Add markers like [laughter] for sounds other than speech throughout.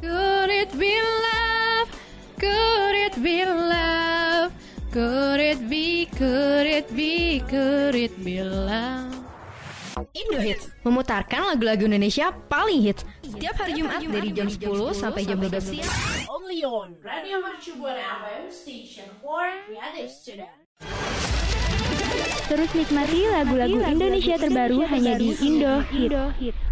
Could it be love? Could it be love? Could it be, could it be, could it be love? Indo Hits memutarkan lagu-lagu Indonesia paling hits setiap hari Jumat dari jam 10 sampai jam 12 siang. Only on Radio Mercu Buana FM Station for Creative Student. Terus nikmati lagu-lagu Indonesia terbaru hanya di Indo Hit.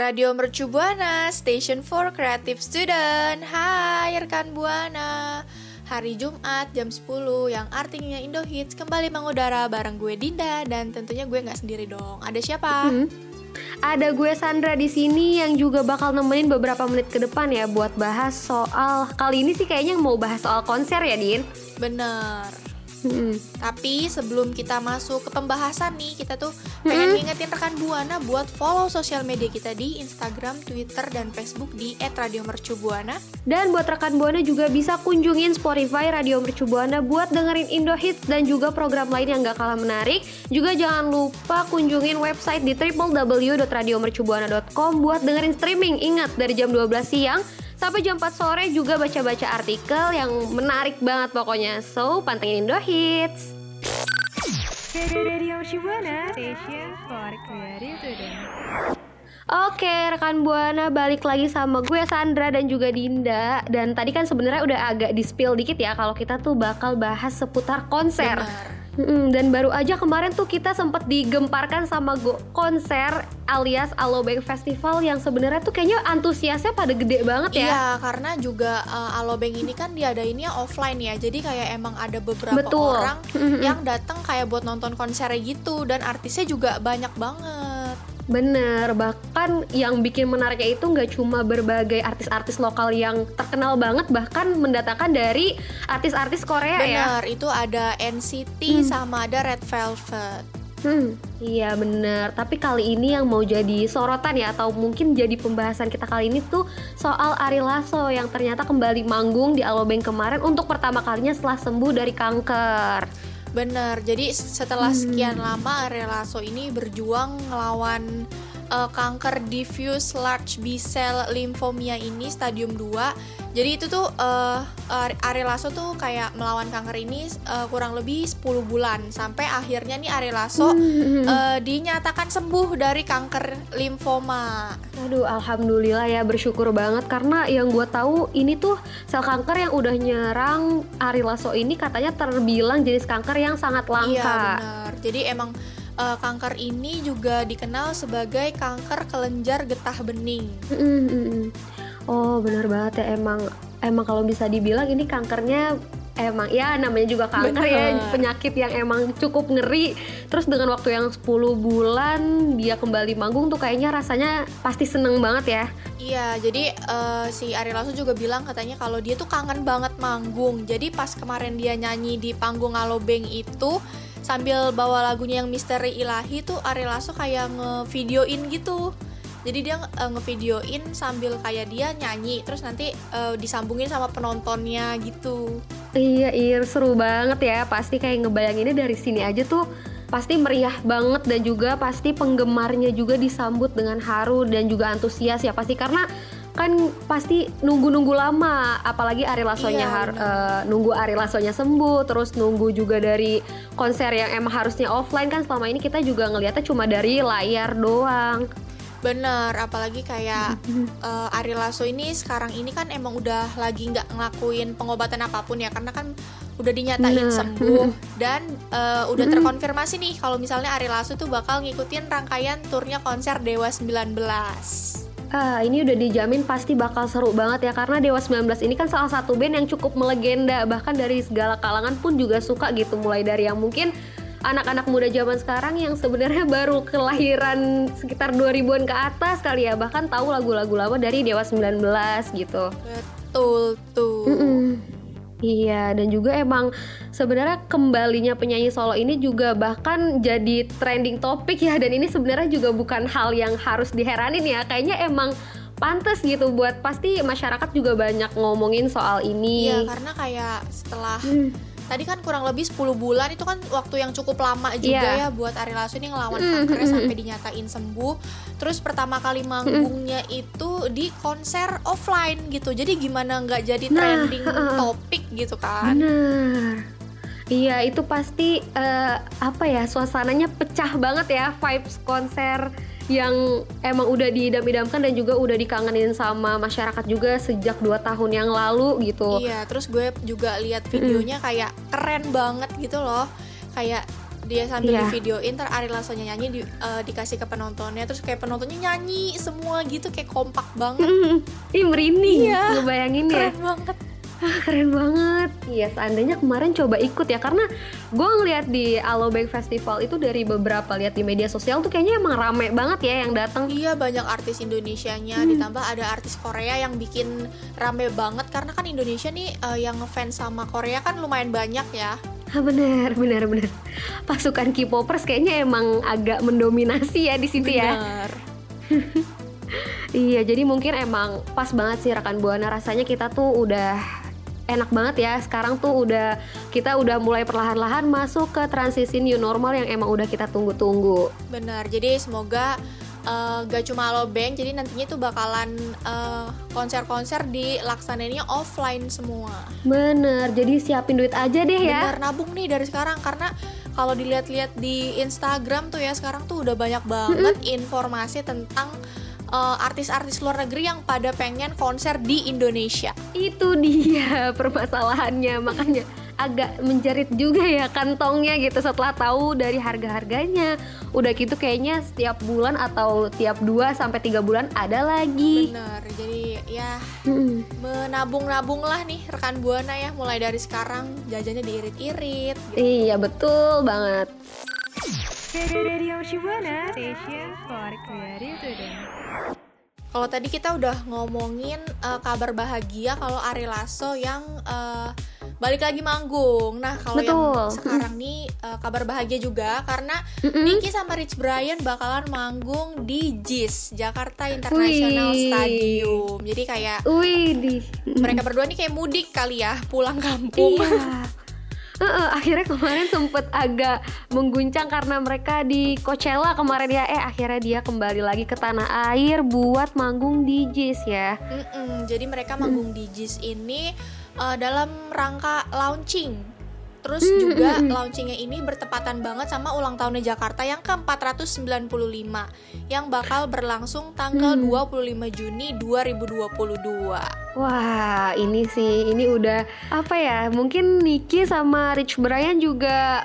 Radio Mercu Buana, Station for Creative Student. Hai rekan Buana. Hari Jumat jam 10 yang artinya Indo Hits kembali mengudara bareng gue Dinda dan tentunya gue nggak sendiri dong. Ada siapa? Ada gue Sandra di sini yang juga bakal nemenin beberapa menit ke depan ya buat bahas soal kali ini sih kayaknya mau bahas soal konser ya Din. Bener. Hmm. Tapi sebelum kita masuk ke pembahasan nih, kita tuh pengen ngingetin rekan Buana buat follow sosial media kita di Instagram, Twitter, dan Facebook di @radiomercubuana. Dan buat rekan Buana juga bisa kunjungin Spotify Radio Mercu Buana buat dengerin Indo Hits dan juga program lain yang gak kalah menarik. Juga jangan lupa kunjungin website di www.radiomercubuana.com buat dengerin streaming. Ingat dari jam 12 siang sampai jam 4 sore juga baca-baca artikel yang menarik banget pokoknya. So, pantengin Indo Hits. Radio Shibuana Station for Creative Student. Oke, rekan Buana balik lagi sama gue Sandra dan juga Dinda. Dan tadi kan sebenarnya udah agak di-spill dikit ya kalau kita tuh bakal bahas seputar konser. Benar. Mm-mm, dan baru aja kemarin tuh kita sempet digemparkan sama go- konser alias Alobank Festival yang sebenarnya tuh kayaknya antusiasnya pada gede banget ya. Iya, karena juga uh, Alobank ini kan diadainnya offline ya. Jadi kayak emang ada beberapa Betul. orang yang datang kayak buat nonton konsernya gitu dan artisnya juga banyak banget. Bener, bahkan yang bikin menariknya itu nggak cuma berbagai artis-artis lokal yang terkenal banget, bahkan mendatangkan dari artis-artis Korea ya. Bener, itu ada NCT sama ada Red Velvet. Hmm, iya bener. Tapi kali ini yang mau jadi sorotan ya atau mungkin jadi pembahasan kita kali ini tuh soal Ari Lasso yang ternyata kembali manggung di Alobank kemarin untuk pertama kalinya setelah sembuh dari kanker. Bener, jadi setelah sekian lama Ari Lasso ini berjuang ngelawan uh, kanker diffuse large B-cell lymphomia ini stadium 2 jadi itu tuh uh, Ari Lasso tuh kayak melawan kanker ini uh, kurang lebih 10 bulan sampai akhirnya nih Ari Lasso uh, dinyatakan sembuh dari kanker limfoma. Aduh, alhamdulillah ya bersyukur banget karena yang gue tahu ini tuh sel kanker yang udah nyerang Ari Lasso ini katanya terbilang jenis kanker yang sangat langka. Iya benar. Jadi emang uh, kanker ini juga dikenal sebagai kanker kelenjar getah bening. Mm. Oh benar banget ya emang emang kalau bisa dibilang ini kankernya emang ya namanya juga kanker ya penyakit yang emang cukup ngeri terus dengan waktu yang 10 bulan dia kembali manggung tuh kayaknya rasanya pasti seneng banget ya Iya, jadi eh, si Ari Lasso juga bilang katanya kalau dia tuh kangen banget manggung. Jadi pas kemarin dia nyanyi di panggung Alobank itu sambil bawa lagunya yang Misteri Ilahi tuh Ari Lasso kayak ngevideoin gitu. Jadi dia eh, ngevideoin sambil kayak dia nyanyi terus nanti eh, disambungin sama penontonnya gitu. Iya, iya seru banget ya. Pasti kayak ngebayanginnya dari sini aja tuh pasti meriah banget dan juga pasti penggemarnya juga disambut dengan haru dan juga antusias ya pasti karena kan pasti nunggu-nunggu lama apalagi Ari Lassonya Iya, eh, nunggu Ari Lassonya sembuh terus nunggu juga dari konser yang emang harusnya offline kan selama ini kita juga ngelihatnya cuma dari layar doang Bener, apalagi kayak [laughs] eh, Ari Lasso ini sekarang ini kan emang udah lagi nggak ngelakuin pengobatan apa pun ya karena kan udah dinyatain Nah. sembuh [laughs] dan eh, udah terkonfirmasi nih kalau misalnya Ari Lasso tuh bakal ngikutin rangkaian turnya konser Dewa 19. Ah, ini udah dijamin pasti bakal seru banget ya karena Dewa 19 ini kan salah satu band yang cukup melegenda bahkan dari segala kalangan pun juga suka gitu mulai dari yang mungkin anak-anak muda zaman sekarang yang sebenarnya [laughs] baru kelahiran sekitar 2000-an ke atas kali ya bahkan tahu lagu-lagu lama dari Dewa 19 gitu. Betul tuh. Mm-mm. Iya, dan juga emang sebenarnya kembalinya penyanyi solo ini juga bahkan jadi trending topik ya dan ini sebenarnya juga bukan hal yang harus diheranin ya. Kayaknya emang pantas gitu buat pasti masyarakat juga banyak ngomongin soal ini. Iya, karena kayak setelah Hmm. Tadi kan kurang lebih 10 bulan itu kan waktu yang cukup lama juga Iya. ya buat Ari Lasso ini ngelawan Mm, kankernya mm, sampai mm. dinyatain sembuh. Terus pertama kali manggungnya itu di konser offline gitu. Jadi gimana nggak jadi Nah, trending heeh. topik gitu kan? Bener. Iya, itu pasti eh, apa ya suasananya pecah banget ya vibes konser yang emang udah diidam-idamkan dan juga udah dikangenin sama masyarakat juga sejak dua tahun yang lalu gitu. Iya, terus gue juga lihat videonya kayak keren banget gitu loh. Kayak dia sambil Iya. di videoin ntar Ari Lasso nyanyi di, eh, dikasih ke penontonnya terus kayak penontonnya nyanyi semua gitu kayak kompak banget Mm, Ih merinding Iya, ngebayangin ya. keren banget Ah, keren banget. Iya, seandainya kemarin coba ikut ya karena gue ngeliat di Alobank Festival itu dari beberapa lihat di media sosial tuh kayaknya emang rame banget ya yang datang. Iya banyak artis Indonesianya Hmm. ditambah ada artis Korea yang bikin rame banget karena kan Indonesia nih eh, yang ngefans sama Korea kan lumayan banyak ya. Ah, bener, bener, bener. Pasukan K-popers kayaknya emang agak mendominasi ya di situ ya. [laughs] Iya, jadi mungkin emang pas banget sih rekan buana rasanya kita tuh udah enak banget ya. Sekarang tuh udah kita udah mulai perlahan-lahan masuk ke transisi new normal yang emang udah kita tunggu-tunggu. Bener. Jadi semoga eh, gak cuma Alobank jadi nantinya tuh bakalan eh, konser-konser dilaksanainnya offline semua. Bener, jadi siapin duit aja deh ya. Bener nabung nih dari sekarang karena kalau dilihat-lihat di Instagram tuh ya sekarang tuh udah banyak banget informasi tentang eh, artis-artis luar negeri yang pada pengen konser di Indonesia. Itu dia [laughs] permasalahannya, makanya agak menjerit juga ya kantongnya gitu setelah tahu dari harga-harganya. Udah gitu kayaknya setiap bulan atau tiap 2 sampai 3 bulan ada lagi. Bener, jadi ya Mm-mm. menabung-nabung lah nih rekan buana ya mulai dari sekarang jajannya diirit-irit. gitu. Iya, betul banget. Radio Shibuana Station for Creative Today. Kalau tadi kita udah ngomongin eh, kabar bahagia kalau Ari Lasso yang eh, balik lagi manggung. Nah, kalau yang sekarang nih eh, kabar bahagia juga karena Mm-mm. Nicky sama Rich Brian bakalan manggung di JIS Jakarta International Wih. Stadium. Jadi kayak Wih, di. mereka berdua nih kayak mudik kali ya, pulang kampung. Iya. [laughs] Heeh, akhirnya kemarin sempet agak mengguncang karena mereka di Coachella kemarin ya. Eh akhirnya dia kembali lagi ke tanah air buat manggung di JIS ya. Mm-mm, jadi mereka manggung di JIS ini eh, dalam rangka launching. Terus Mm, juga mm, mm. launchingnya ini bertepatan banget sama ulang tahunnya Jakarta yang ke-495 yang bakal berlangsung tanggal Hmm. 25 Juni 2022. Wah, ini sih, ini udah apa ya? Mungkin Nicky sama Rich Brian juga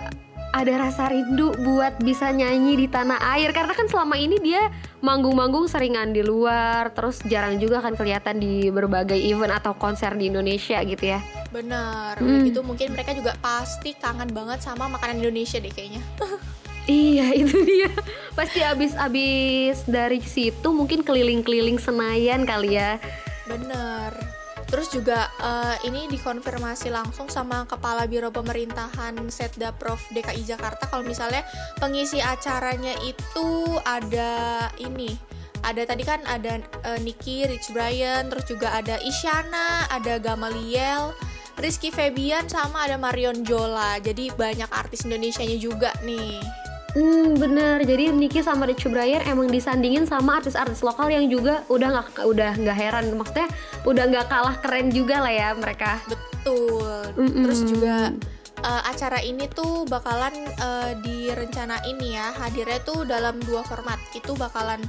ada rasa rindu buat bisa nyanyi di tanah air karena kan selama ini dia manggung-manggung seringan di luar, terus jarang juga kan kelihatan di berbagai event atau konser di Indonesia gitu ya. Bener, Hmm. udah gitu mungkin mereka juga pasti kangen banget sama makanan Indonesia deh kayaknya. [laughs] Iya [laughs] itu dia Pasti abis-abis dari situ mungkin keliling-keliling Senayan kali ya Bener. Terus juga eh, ini dikonfirmasi langsung sama Kepala Biro Pemerintahan Setda Prof DKI Jakarta kalau misalnya pengisi acaranya itu ada ini. Ada tadi kan ada eh, Nicky, Rich Brian, terus juga ada Isyana, ada Gamaliel, Rizky Febian sama ada Marion Jola. Jadi banyak artis Indonesianya juga nih. Hmm bener Jadi Nicky sama Rich Brian emang disandingin sama artis-artis lokal yang juga udah nggak udah nggak heran Maksudnya udah nggak kalah keren juga lah ya mereka Betul. Mm-mm. Terus juga eh, acara ini tuh bakalan eh, direncanain ya hadirnya tuh dalam dua format. Itu bakalan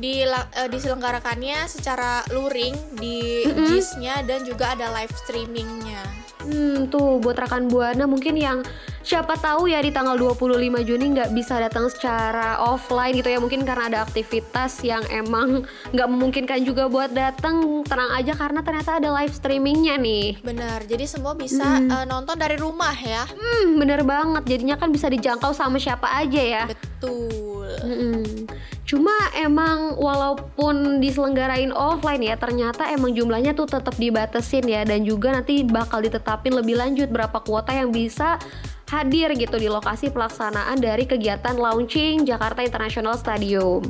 dila- eh, diselenggarakannya secara luring di Mm-mm. JIS-nya dan juga ada live streamingnya. Hmm tuh buat rekan Buana mungkin yang siapa tahu ya di tanggal 25 Juni nggak bisa datang secara offline gitu ya. Mungkin karena ada aktivitas yang emang nggak memungkinkan juga buat datang. Tenang aja karena ternyata ada live streamingnya nih. Bener, jadi semua bisa eh, nonton dari rumah ya. hmm bener banget. Jadinya kan bisa dijangkau sama siapa aja ya. Betul. Mm-mm. Cuma emang walaupun diselenggarain offline ya ternyata emang jumlahnya tuh tetap dibatasin ya dan juga nanti bakal ditetapin lebih lanjut berapa kuota yang bisa hadir gitu di lokasi pelaksanaan dari kegiatan launching Jakarta International Stadium.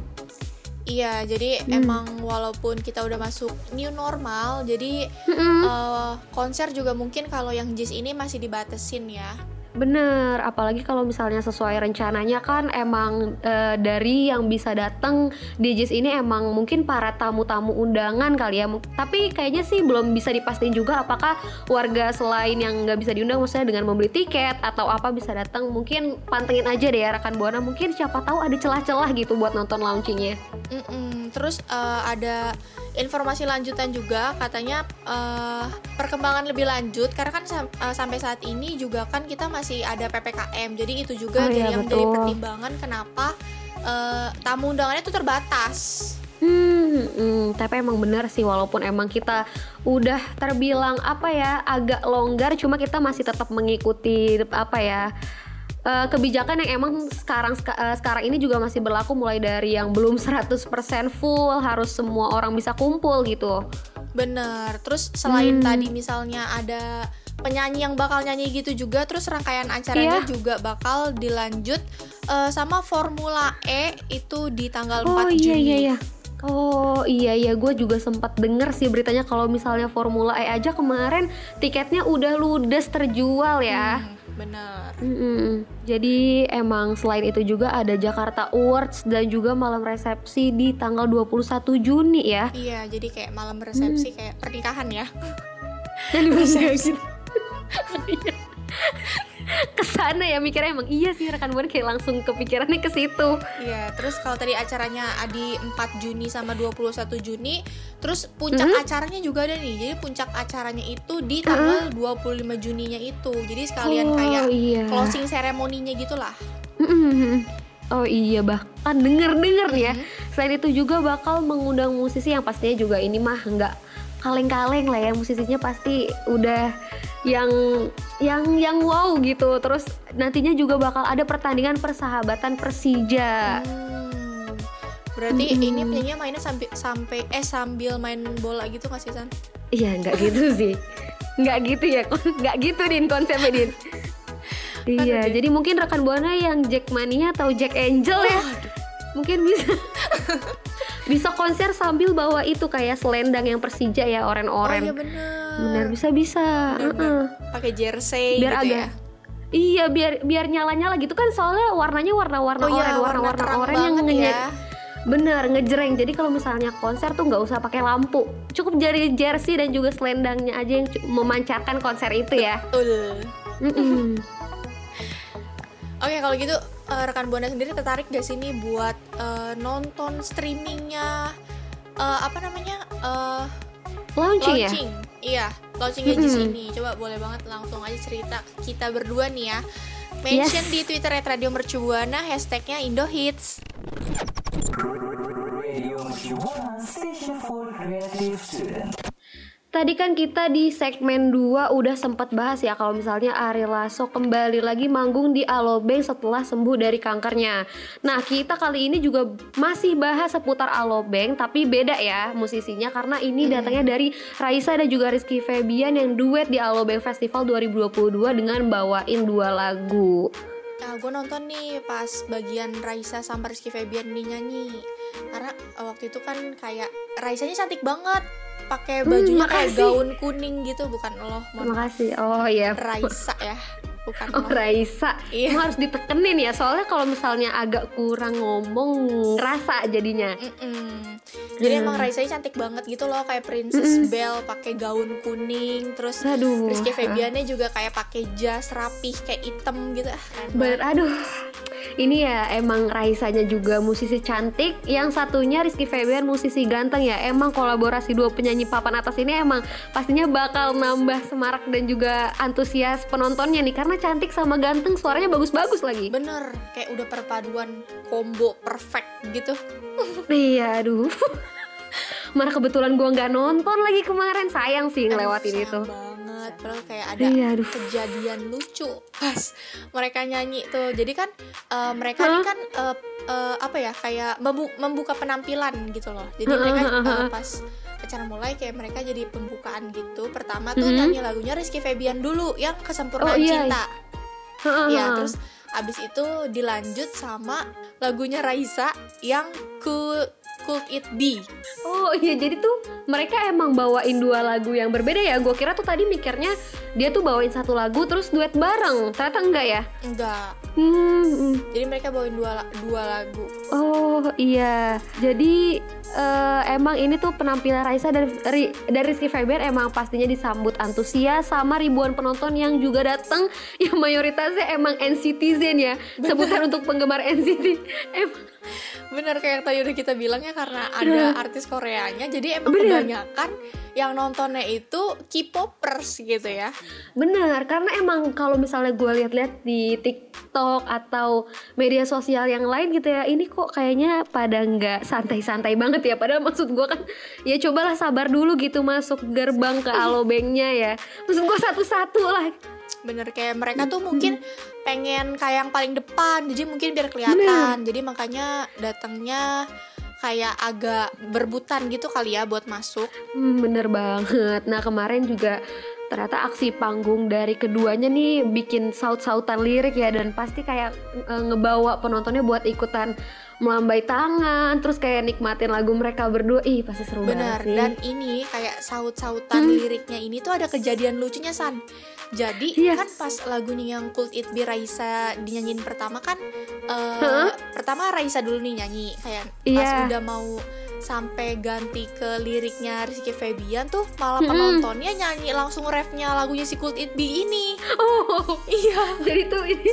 Iya, jadi Hmm. emang walaupun kita udah masuk new normal, jadi Mm-mm. eh, konser juga mungkin kalau yang JIS ini masih dibatesin ya. Bener, apalagi kalau misalnya sesuai rencananya kan emang eh, dari yang bisa datang di JIS ini emang mungkin para tamu-tamu undangan kali ya. Tapi kayaknya sih belum bisa dipastiin juga apakah warga selain yang nggak bisa diundang maksudnya dengan membeli tiket atau apa bisa datang. Mungkin pantengin aja deh ya rekan Buana. Mungkin siapa tahu ada celah-celah gitu buat nonton launchingnya. Mm-mm. Terus eh, ada informasi lanjutan juga katanya eh, perkembangan lebih lanjut karena kan eh, sampai saat ini juga kan kita masih ada ppkm, jadi itu juga Oh jadi iya, yang jadi betul. pertimbangan kenapa eh, tamu undangannya itu terbatas. Hmm, hmm, tapi emang bener sih walaupun emang kita udah terbilang apa ya agak longgar cuma kita masih tetap mengikuti apa ya eh, kebijakan yang emang sekarang seka- eh, sekarang ini juga masih berlaku mulai dari yang belum 100% full harus semua orang bisa kumpul gitu. Bener. Terus selain Hmm. tadi misalnya ada penyanyi yang bakal nyanyi gitu juga, terus rangkaian acaranya Iya. juga bakal dilanjut eh, sama Formula E itu di tanggal 4 Oh iya Juni. iya iya. Oh iya iya gue juga sempat denger sih beritanya kalau misalnya Formula E aja kemarin tiketnya udah ludes terjual ya. Hmm, bener. Mm-mm. Jadi emang selain itu juga ada Jakarta Awards dan juga malam resepsi di tanggal 21 Juni ya. Iya, jadi kayak malam resepsi Hmm. kayak pernikahan ya. Dan [laughs] resepsi. [laughs] Ke sana ya mikirnya emang iya sih rekan buana kayak langsung kepikirannya ke situ. Iya, terus kalau tadi acaranya di 4 Juni sama 21 Juni, terus puncak Mhm. acaranya juga ada nih. Jadi puncak acaranya itu di tanggal 25 Juninya itu. Jadi sekalian Oh, kayak iya. closing seremoninya gitulah. Mm-mm. Oh iya bahkan denger-denger nih ya. Mm-hmm. Selain itu juga bakal mengundang musisi yang pastinya juga ini mah nggak kaleng-kaleng lah ya musisinya pasti udah yang yang yang wow gitu. Terus nantinya juga bakal ada pertandingan persahabatan Persija. Hmm. Berarti Mm-mm. ini penyanyinya mainnya sampai sampai eh sambil main bola gitu nggak sih San? Iya nggak gitu [laughs] sih. Nggak gitu ya, nggak gitu din konsepnya din. [laughs] Iya, jadi mungkin rekan buana yang Jackmania atau Jack Angel ya, mungkin bisa [laughs] bisa konser sambil bawa itu kayak selendang yang Persija ya Oh oren-oren. iya bener. Benar bisa bisa. Bener, Heeh. Pakai jersey Biar gitu agak ya. Iya biar biar nyala-nyala gitu kan soalnya warnanya warna-warna Oh iya, oren, warna warna-warna terang oren yang banget nge- ya. Bener ngejreng. Jadi kalau misalnya konser tuh nggak usah pakai lampu, cukup jadi jersey dan juga selendangnya aja yang memancarkan konser itu ya. Betul. Mm-mm. [laughs] Oke kalau gitu eh, rekan buana sendiri tertarik gak sih nih buat eh, nonton streamingnya eh, apa namanya eh, Launching, ya. launching iya launchingnya Jis Mm-mm. ini coba boleh banget langsung aja cerita kita berdua nih ya mention Yes. di twitter at radio mercubuana hashtagnya Indohits Tadi kan kita di segmen 2 udah sempat bahas ya kalau misalnya Ari Lasso kembali lagi manggung di Alobank setelah sembuh dari kankernya. Nah, kita kali ini juga masih bahas seputar Alobank tapi beda ya musisinya karena ini datangnya dari Raisa dan juga Rizky Febian yang duet di Alobank Festival 2022 dengan bawain dua lagu. Nah, gue nonton nih pas bagian Raisa sama Rizky Febian nih nyanyi. Karena eh, waktu itu kan kayak Raisanya cantik banget. Pakai Hmm, bajunya kayak makasih. gaun kuning gitu, bukan lo. Terima kasih. Oh iya. Raisa ya, bukan Oh. Raisa, Iya. Emang harus ditekenin ya soalnya kalau misalnya agak kurang ngomong ngerasa jadinya. Mm-mm. Jadi Hmm. emang Raisanya cantik banget gitu loh kayak Princess Mm-mm. Belle pakai gaun kuning, terus Aduh. Rizky Febiannya juga kayak pakai jas rapih kayak item gitu. Ah, keren Ber banget. aduh ini ya emang Raisanya juga musisi cantik, yang satunya Rizky Febian musisi ganteng ya. Emang kolaborasi dua penyanyi papan atas ini emang pastinya bakal nambah semarak dan juga antusias penontonnya nih karena cantik sama ganteng suaranya bagus-bagus lagi. Bener, kayak udah perpaduan combo perfect gitu. [laughs] iya, aduh. [laughs] Mana kebetulan gua nggak nonton lagi kemarin, sayang sih ngelewatin itu. banget, padahal kayak ada Iya, aduh. kejadian lucu pas mereka nyanyi tuh. Jadi kan eh, mereka ini kan eh, eh, apa ya kayak membu- membuka penampilan gitu loh. Jadi mereka eh, pas acara mulai kayak mereka jadi pembukaan gitu. Pertama tuh Mhm. nyanyi lagunya Rizky Febian dulu yang Kesempurnaan Oh, iya. Cinta. Ya, terus abis itu dilanjut sama lagunya Raisa yang Could, Could It Be. Oh iya jadi tuh mereka emang bawain dua lagu yang berbeda ya. Gue kira tuh tadi mikirnya dia tuh bawain satu lagu terus duet bareng. Ternyata enggak ya? Enggak. Hmm. hmm. Jadi mereka bawain dua dua lagu. Oh iya. Jadi eh, emang ini tuh penampilan Raisa dan Ri, dan Rizky Febian emang pastinya disambut antusias sama ribuan penonton yang juga datang [laughs] yang mayoritasnya emang NCTzen ya. Sebutan untuk penggemar NCT. Emang Bener kayak yang tadi udah kita bilang ya karena ada artis Koreanya jadi emang Bener. kebanyakan yang nontonnya itu K-popers gitu ya. Bener, karena emang kalau misalnya gue lihat-lihat di TikTok atau media sosial yang lain gitu ya, ini kok kayaknya pada nggak santai-santai banget ya. Padahal maksud gue kan, ya cobalah sabar dulu gitu masuk gerbang ke alobanknya ya. Maksud gue satu-satu lah. Bener kayak mereka tuh mungkin [clears throat] pengen kayak yang paling depan jadi mungkin biar kelihatan. Jadi makanya datangnya kayak agak berbutan gitu kali ya buat masuk. Hmm, bener banget. Nah kemarin juga ternyata aksi panggung dari keduanya nih bikin saut-sautan lirik ya dan pasti kayak eh, ngebawa penontonnya buat ikutan melambai tangan terus kayak nikmatin lagu mereka berdua ih pasti seru banget sih dan ini kayak saut-sautan liriknya ini tuh ada kejadian lucunya San. Jadi Iya. kan pas lagunya yang Could It Be Raisa dinyanyiin pertama kan eh, Heeh. pertama Raisa dulu nih nyanyi kayak pas Iya. udah mau sampai ganti ke liriknya Rizky Febian tuh malah Mm-mm. penontonnya nyanyi langsung refnya lagunya si Could It Be ini. oh Iya, jadi tuh ini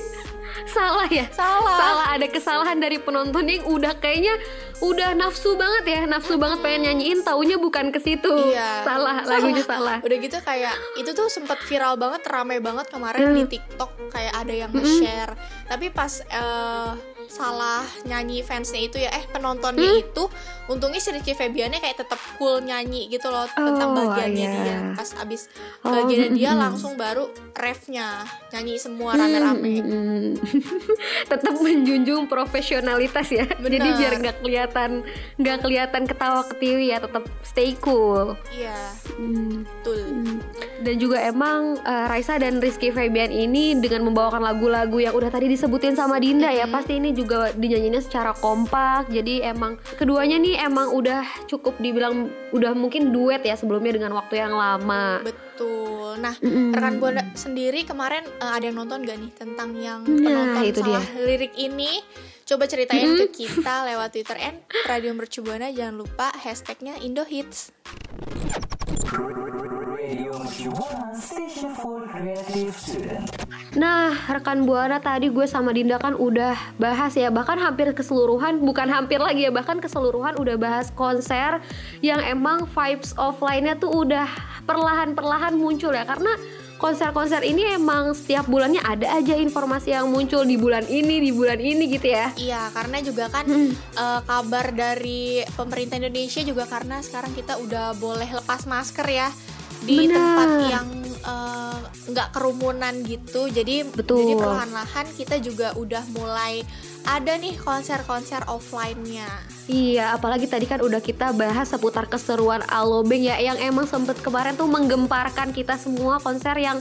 salah ya salah. salah ada kesalahan dari penonton yang udah kayaknya udah nafsu banget ya nafsu banget pengen nyanyiin taunya bukan ke situ Iya. salah lagunya salah Udah gitu kayak itu tuh sempat viral banget, rame banget kemarin di TikTok kayak ada yang nge-share. Tapi pas eh, salah nyanyi fansnya itu ya eh penontonnya itu untungnya si Rizky Febiannya kayak tetap cool nyanyi gitu loh tentang Oh, bagiannya iya. dia. Pas abis Oh, bagiannya dia mm-mm. langsung baru refnya nyanyi semua rame-rame. Hmm, [laughs] tetap menjunjung profesionalitas ya [laughs] jadi Bener. biar nggak kelihatan nggak kelihatan ketawa ketiwi ya tetap stay cool Iya, Hmm. betul. Dan juga emang eh, Raisa dan Rizky Febian ini dengan membawakan lagu-lagu yang udah tadi disebutin sama Dinda ya Pasti ini juga dinyanyinya secara kompak Jadi emang keduanya nih emang udah cukup dibilang udah mungkin duet ya sebelumnya dengan waktu yang lama Betul. Nah, Mm-mm. rekan buana sendiri kemarin eh, ada yang nonton gak nih tentang yang Nah, penonton itu salah lirik ini? Coba ceritain ke kita lewat Twitter and Radio Mercu Buana. Jangan lupa hashtagnya Indohits. Nah, rekan Buana tadi gue sama Dinda kan udah bahas ya, bahkan hampir keseluruhan, bukan hampir lagi ya, bahkan keseluruhan udah bahas konser yang emang vibes offline-nya tuh udah perlahan-perlahan muncul ya, karena konser-konser ini emang setiap bulannya ada aja informasi yang muncul di bulan ini, di bulan ini gitu ya. Iya, karena juga kan Hmm. eh, kabar dari pemerintah Indonesia juga karena sekarang kita udah boleh lepas masker ya di Benar. tempat yang nggak kerumunan gitu. Jadi Betul. jadi perlahan-lahan kita juga udah mulai ada nih konser-konser offline-nya. Iya, apalagi tadi kan udah kita bahas seputar keseruan Alobeng ya yang emang sempet kemarin tuh menggemparkan kita semua konser yang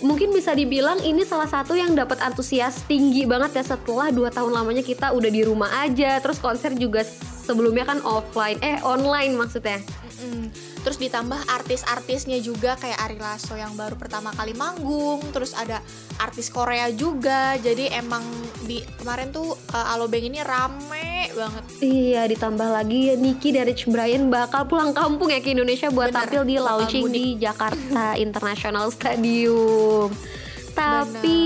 mungkin bisa dibilang ini salah satu yang dapat antusias tinggi banget ya setelah dua tahun lamanya kita udah di rumah aja terus konser juga sebelumnya kan offline eh online maksudnya Mm-mm. Terus ditambah artis-artisnya juga kayak Ari Lasso yang baru pertama kali manggung, terus ada artis Korea juga. Jadi emang di kemarin tuh uh, Alobeng ini rame banget. iya ditambah lagi Niki dari Rich Brian bakal pulang kampung ya ke Indonesia buat Bener, tampil di launching di Jakarta [laughs] International Stadium tapi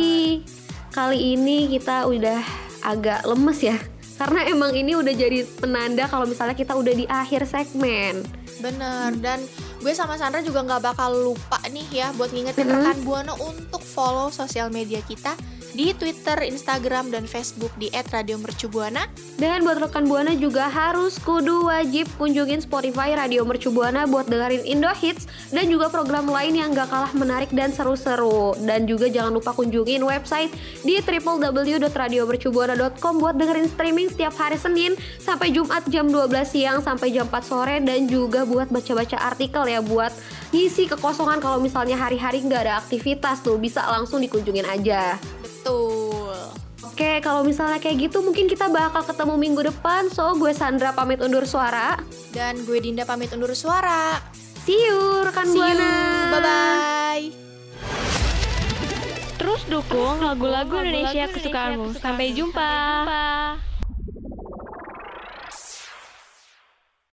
kali ini kita udah agak lemes ya. Karena emang ini udah jadi penanda kalau misalnya kita udah di akhir segmen. Bener, dan gue sama Sandra juga nggak bakal lupa nih ya buat ngingetin Mm-mm. rekan Buana untuk follow sosial media kita di Twitter, Instagram, dan Facebook di @radiomercubuana. Dan buat rekan Buana juga harus kudu wajib kunjungin Spotify Radio Mercu Buana buat dengerin Indo Hits dan juga program lain yang gak kalah menarik dan seru-seru. Dan juga jangan lupa kunjungin website di www.radiomercubuana.com buat dengerin streaming setiap hari Senin sampai Jumat jam 12 siang sampai jam 4 sore dan juga buat baca-baca artikel ya buat ngisi kekosongan kalau misalnya hari-hari nggak ada aktivitas tuh bisa langsung dikunjungin aja. Betul. Oke, kalau misalnya kayak gitu mungkin kita bakal ketemu minggu depan. So, gue Sandra pamit undur suara. Dan gue Dinda pamit undur suara. See you rekan See you. Buana. Bye-bye. Terus dukung lagu-lagu Indonesia kesukaanmu. Sampai jumpa.